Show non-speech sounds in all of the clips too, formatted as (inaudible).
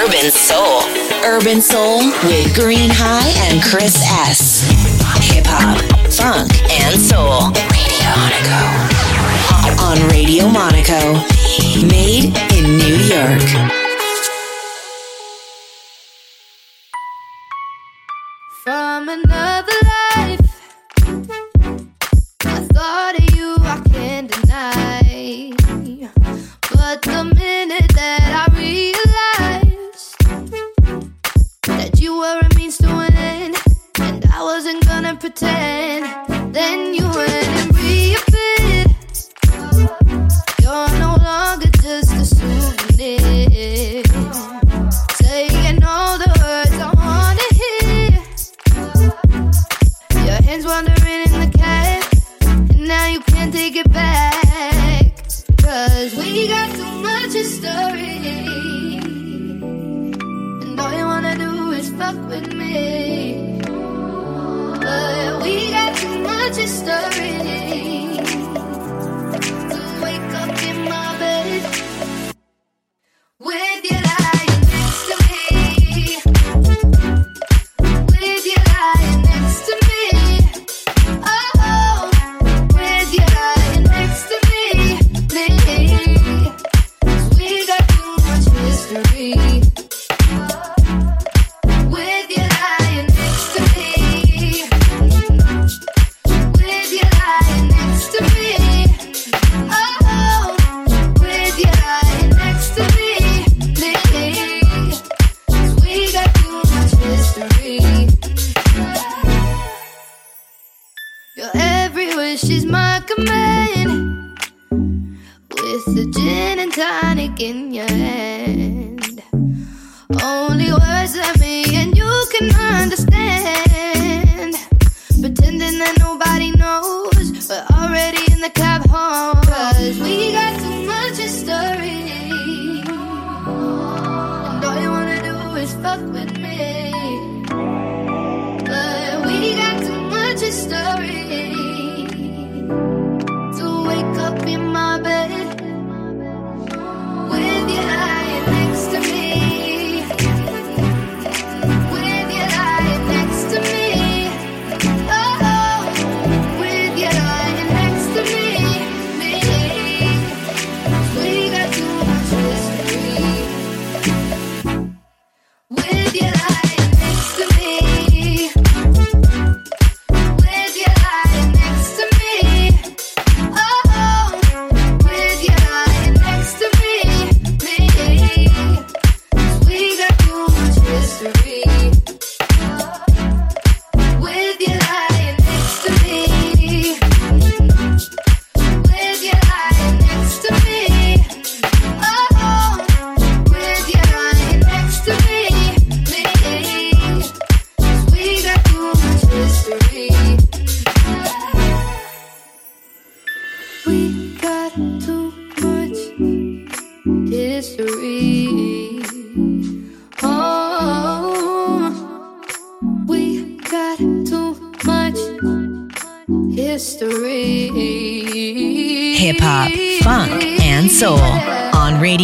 Urban Soul. Urban Soul with Green High and Chris S. Hip hop, funk, and soul. Radio Monaco. On Radio Monaco. Made in New York. pretend. Then you went and reappeared. You're no longer just a souvenir. Saying all the words I wanna hear. Your hands wandering in the cab, and now you can't take it back. Cause we got too much history. And all you wanna do is fuck with me. To wake up in my bed with you. wish is my command. With the gin and tonic in your hand.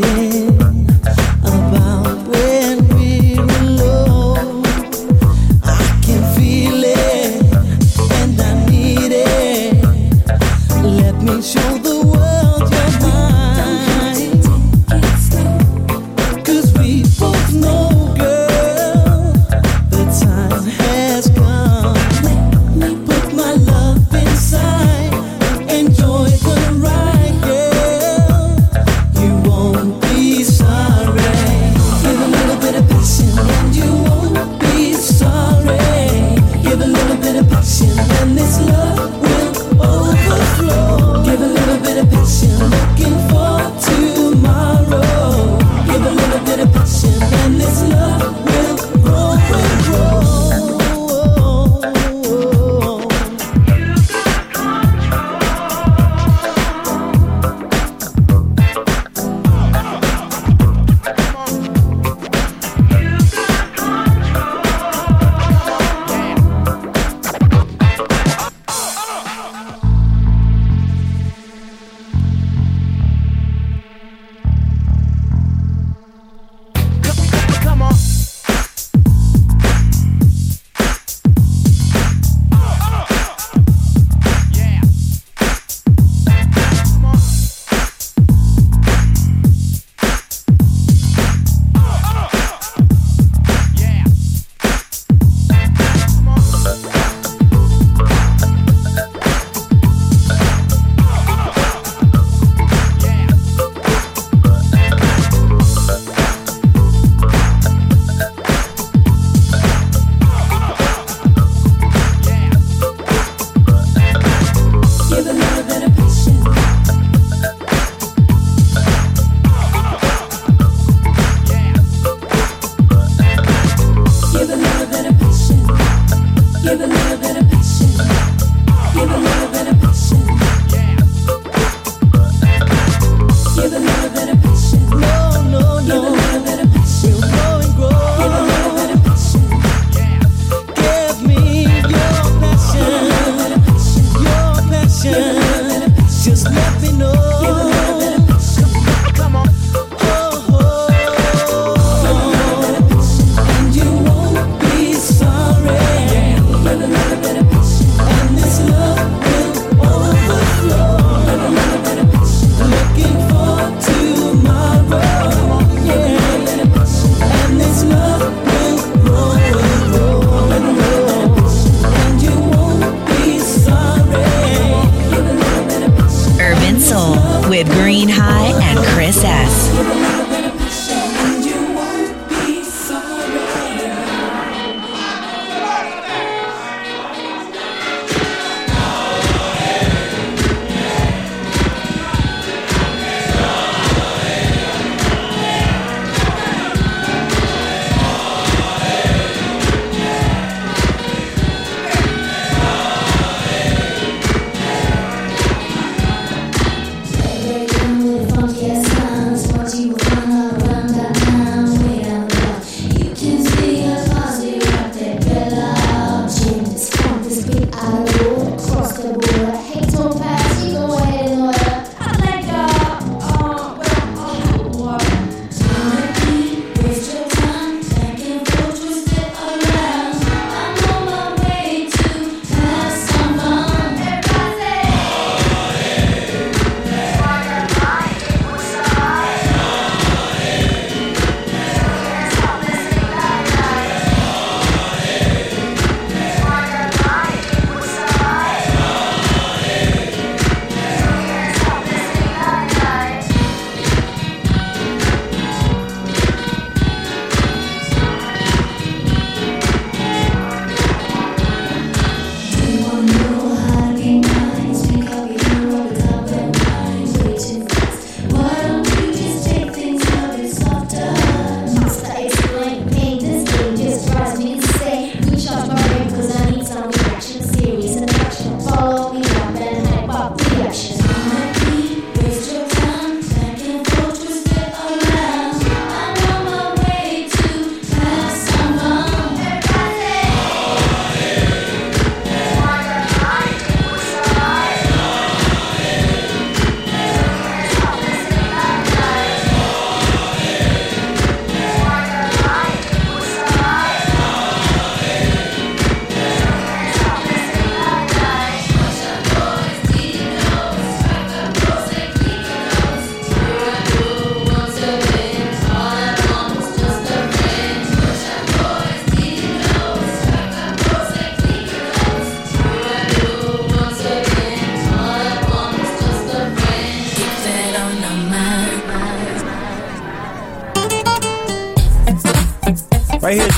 yeah.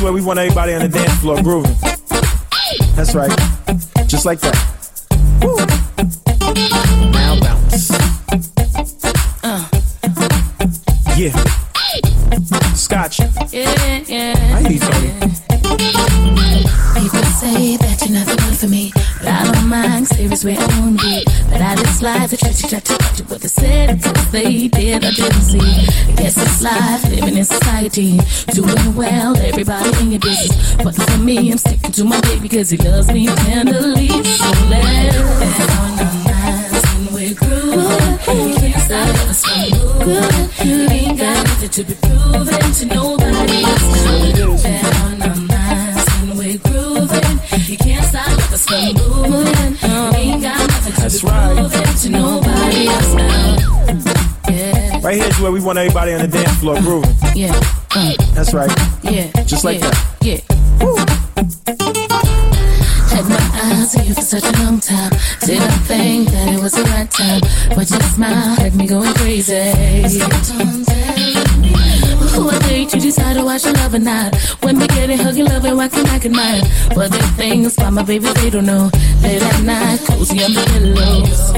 Where we want everybody on the dance floor grooving. That's right. Just like that. Woo. Now bounce. Uh. Yeah. Scotch. Yeah, yeah. How you, Tony? People say that you're not the one for me, but I don't mind. Serious where I won't be. But I just slide the trick, tried to touch it, but they said it's they did, I didn't see. Guess it's life, living in society, doing well, everybody in your business. But for me, I'm sticking to my baby because he loves me tenderly. So let's on our minds when we're grooving. You can't stop us from moving. Ain't got nothing to be proven to nobody. Bet on our minds when we're grooving. You can't stop us from moving. Ain't got to That's right. to nobody else Right here's where we want everybody on the dance floor grooving. Yeah, uh, That's right. yeah. Just like that. Yeah. Had on you for such a long time. Didn't think that it was the right time. But your smile had me going crazy. Who I date, you decide to watch your love or not. When we get it, hug and love it, why can't I mine? But the things about my baby, they don't know. Late at night, cozy on the pillows.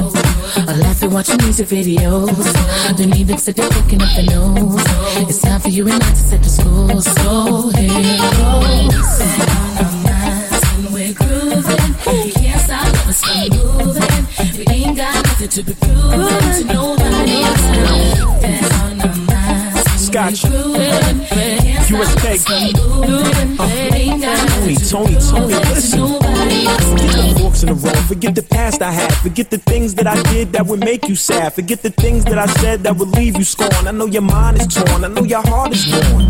I laugh and watching music videos. Don't need them sit there looking up the nose. It's time for you and I to set the school. So here goes. we moving. We on Tony, Tony, Tony, listen. Forget the forks in the road. Forget the past I had. Forget the things that I did that would make you sad. Forget the things that I said that would leave you scorned. I know your mind is torn. I know your heart is torn.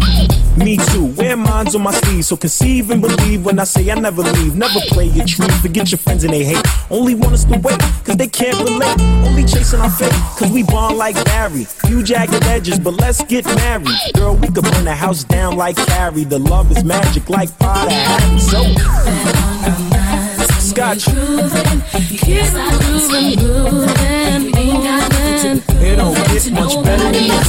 Me too. Minds on my sleeve. So conceive and believe when I say I never leave. Never play your truth. Forget your friends and they hate. Only want us to wait, cause they can't relate. Only chasing our fate, cause we bond like Barry. Few jagged edges, but let's get married. Girl, we could burn the house down like Carrie. The love is magic like Potter. So, Scotch. It don't get much better than this.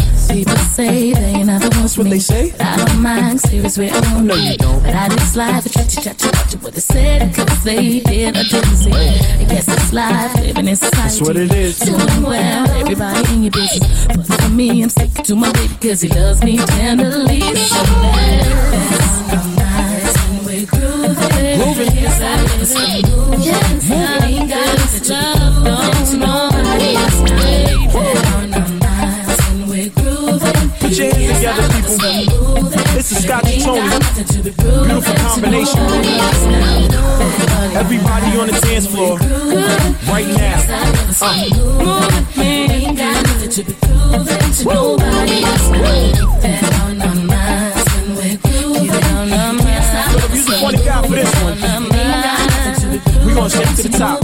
People say they ain't nothing wants what me. they say. But I don't mind, serious with own No, you don't. But I just slide, but you chat to what they said, cause they did, I didn't see. I guess it's life, living in society. That's what it is. Doing well, everybody in your business. But for me, I'm sticking to my baby, cause he loves me tenderly. So let's come nice and we're grooving. Grooving. Yes, I it. Yes, I ain't got love, no, nobody else, This is Scotch and Tony. Beautiful combination. Everybody on the dance floor right now. Uh, the music funny guy for this one. We gonna step to the top.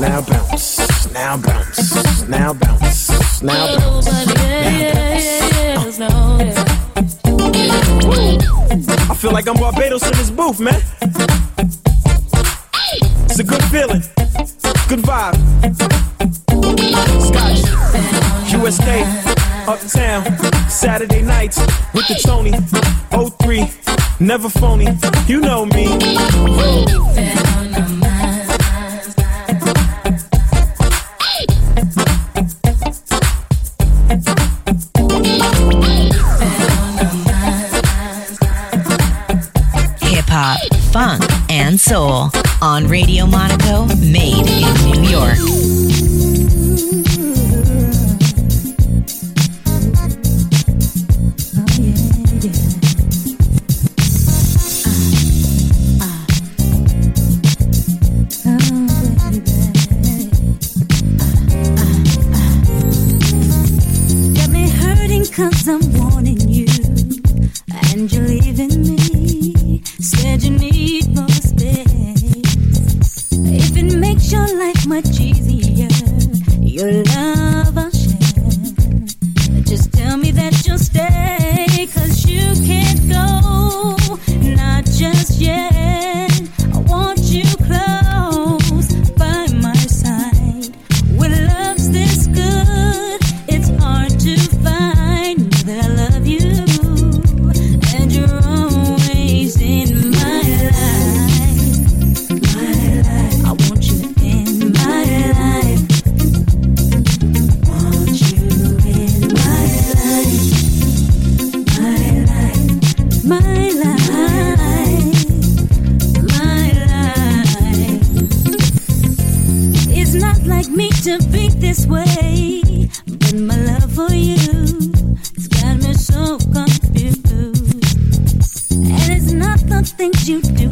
Now bounce, now bounce, now bounce, now bounce. I feel like I'm Barbados in this booth, man. It's a good feeling, good vibe. Scotch, USK, Uptown, Saturday nights with the Tony, 03, never phony, you know me. Funk, and soul on Radio Monaco, made in New York. Confused. And it's not the things you do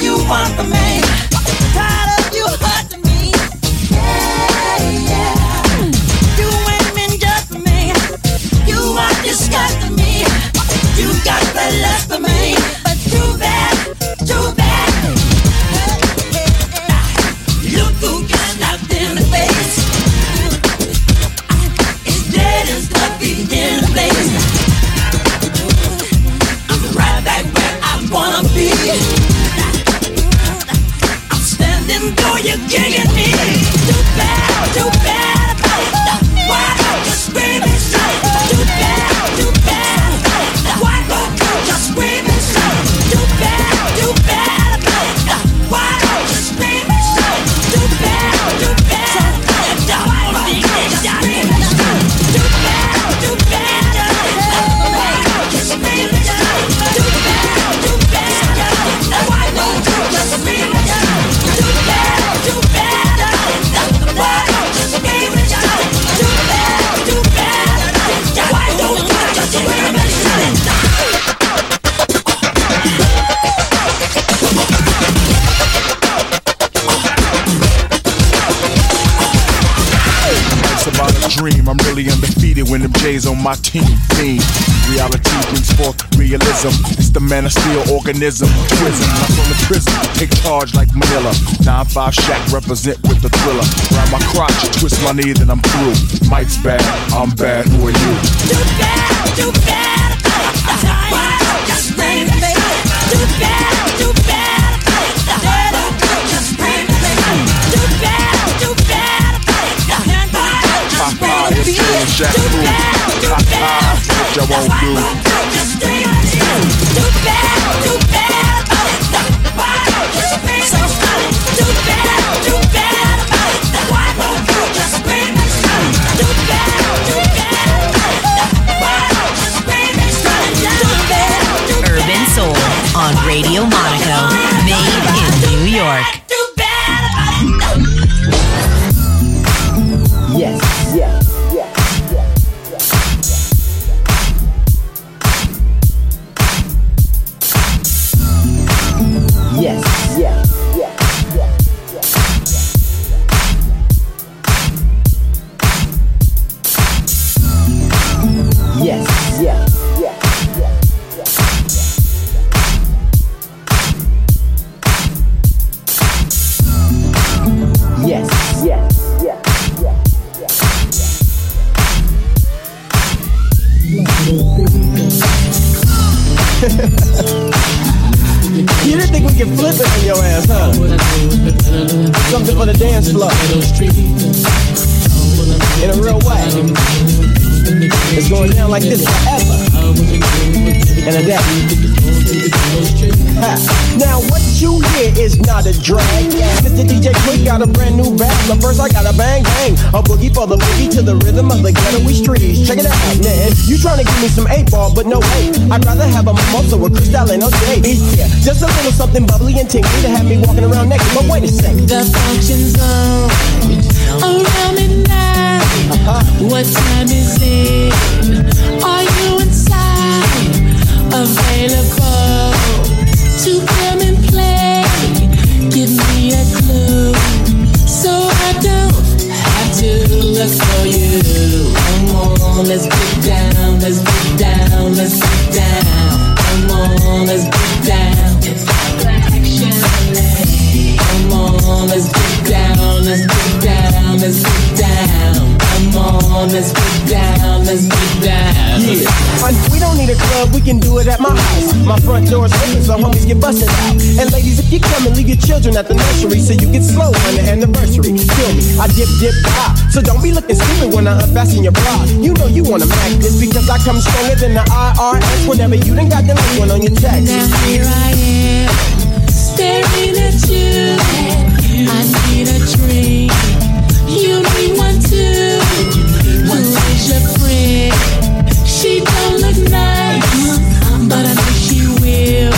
you want from me. Tired of you hurting me. Yeah, yeah. You ain't been just for me. You are disgusting me. You got the lust. My team theme. Reality brings forth realism. It's the man of steel organism. Prison, I'm from the prison. Take charge like Manila. 9-5 Shaq represent with the thriller. Grab my crotch, twist my knee, then I'm through. Mike's bad, I'm bad, who are you? Too bad, too bad. Too bad, too bad. Papa, it's Jay Shaq Boo what you won't do. Too bad, too bad Too bad, too bad Why won't you just scream and shout? Too bad, too bad Why don't you scream and shout? Urban Soul on Radio Monaco, made in New York. Trying to give me some eight ball, but no way. I'd rather have a mimosa with Cristal and OJ. Yeah, just a little something bubbly and tingly to have me walking around naked. But wait a second. The function zone around midnight. Uh-huh. What time is it? Are you inside? Available to dip, dip, pop. So don't be looking stupid when I unfasten your bra. You know you wanna mac this because I come stronger than the IRS. Whenever you done got the link one on your text. Now here I am, staring at you. I need a drink. You need one too. Who is your friend? She don't look nice, but I know she will.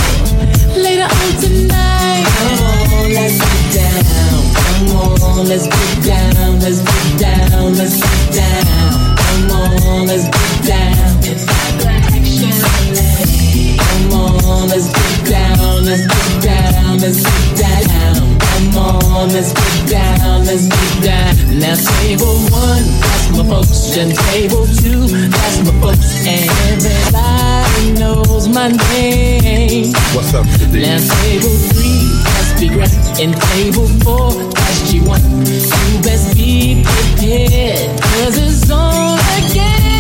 Later on tonight. Come on, let's get down. Come on, let's get down. Let's get down. Let's get down. Come on, let's get down. Come on, let's get down, let's get down, let's get down. Come on, let's get down, let's get down. Now table one, that's my folks, and table two, that's my folks, and everybody knows my name. What's up, Now table that's and table four, that's G1. You best be prepared, cause it's on again,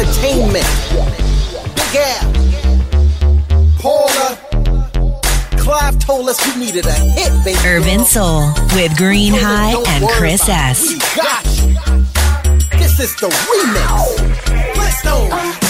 Entertainment. Big Al. Paula. Clive told us needed a hit, baby. Urban Soul with Green High and Chris S. We got you. This is the remix. Let's go.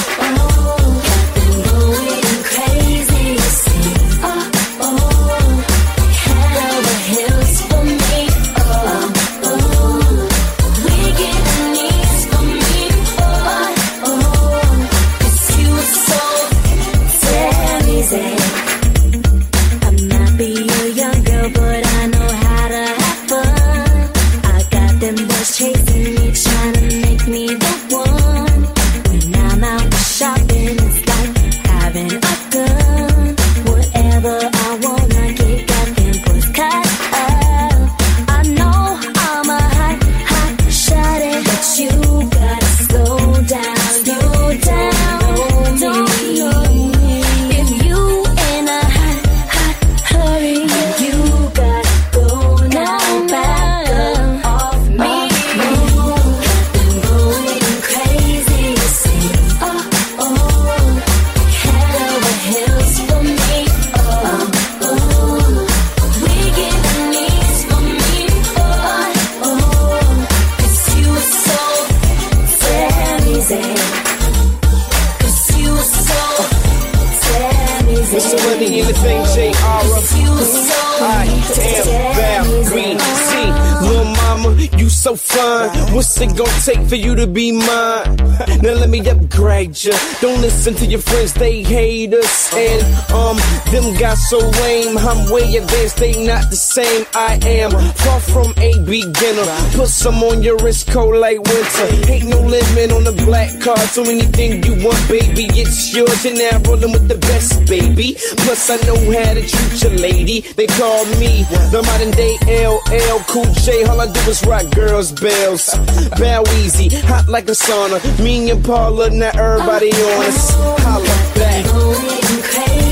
For you to be mine. (laughs) Now let me upgrade you. Don't listen to your friends, they hate us. And, um, them guys so lame. I'm way advanced, they not the same. I am far from a beginner. Put some on your wrist, cold like winter. Ain't no limit on the black card. So anything you want, baby, it's yours. You're now rolling with the best, baby. Plus, I know how to treat your lady. They call me the modern day LL Cool J. All I do is rock girls' bells. Bow easy hot like a sauna. Me and Paula, now everybody on us. Holla back.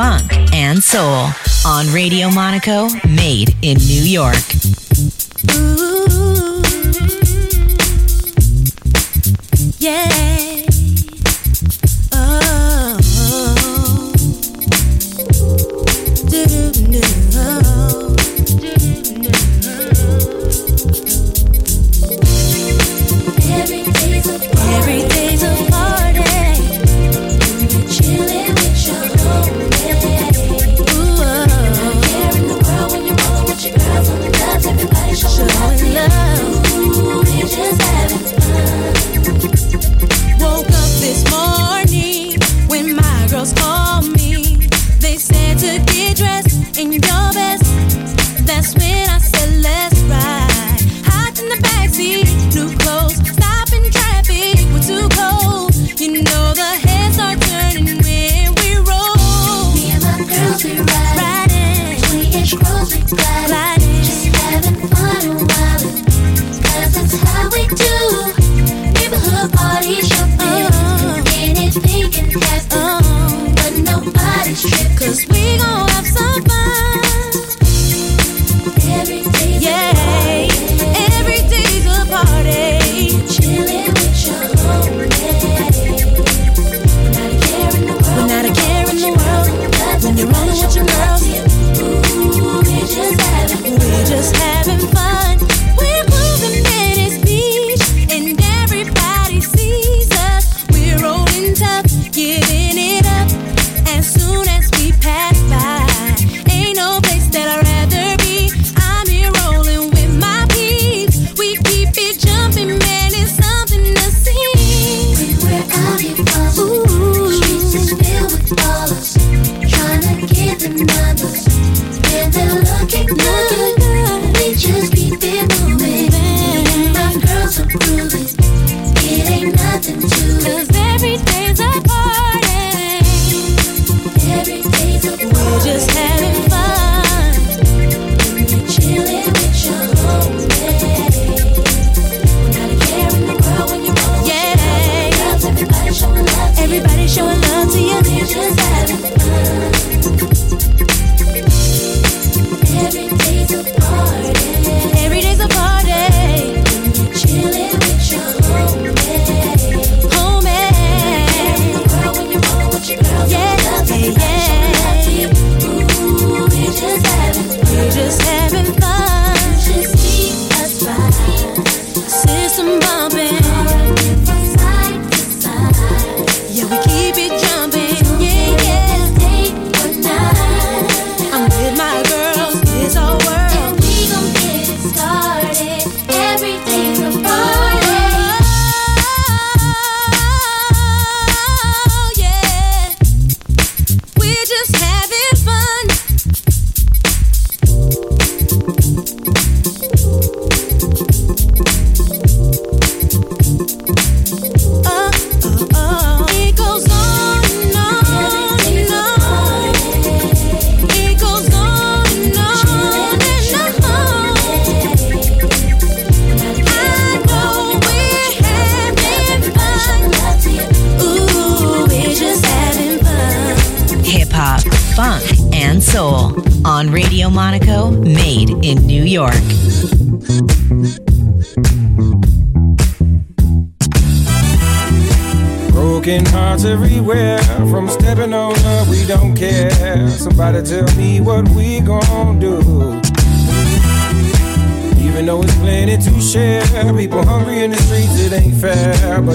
Funk, and soul on Radio Monaco, made in New York. Ooh, yeah. is that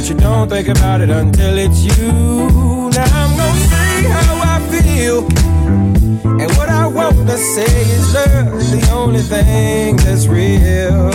but you don't think about it until it's you. Now I'm gonna say how I feel, and what I want to say is love, the only thing that's real.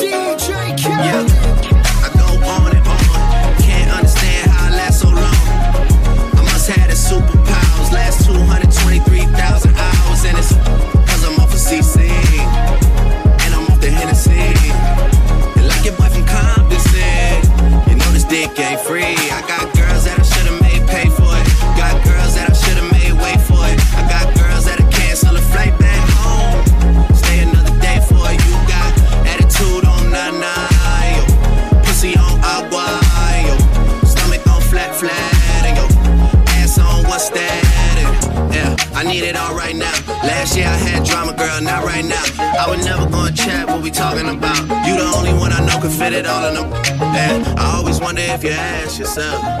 sound.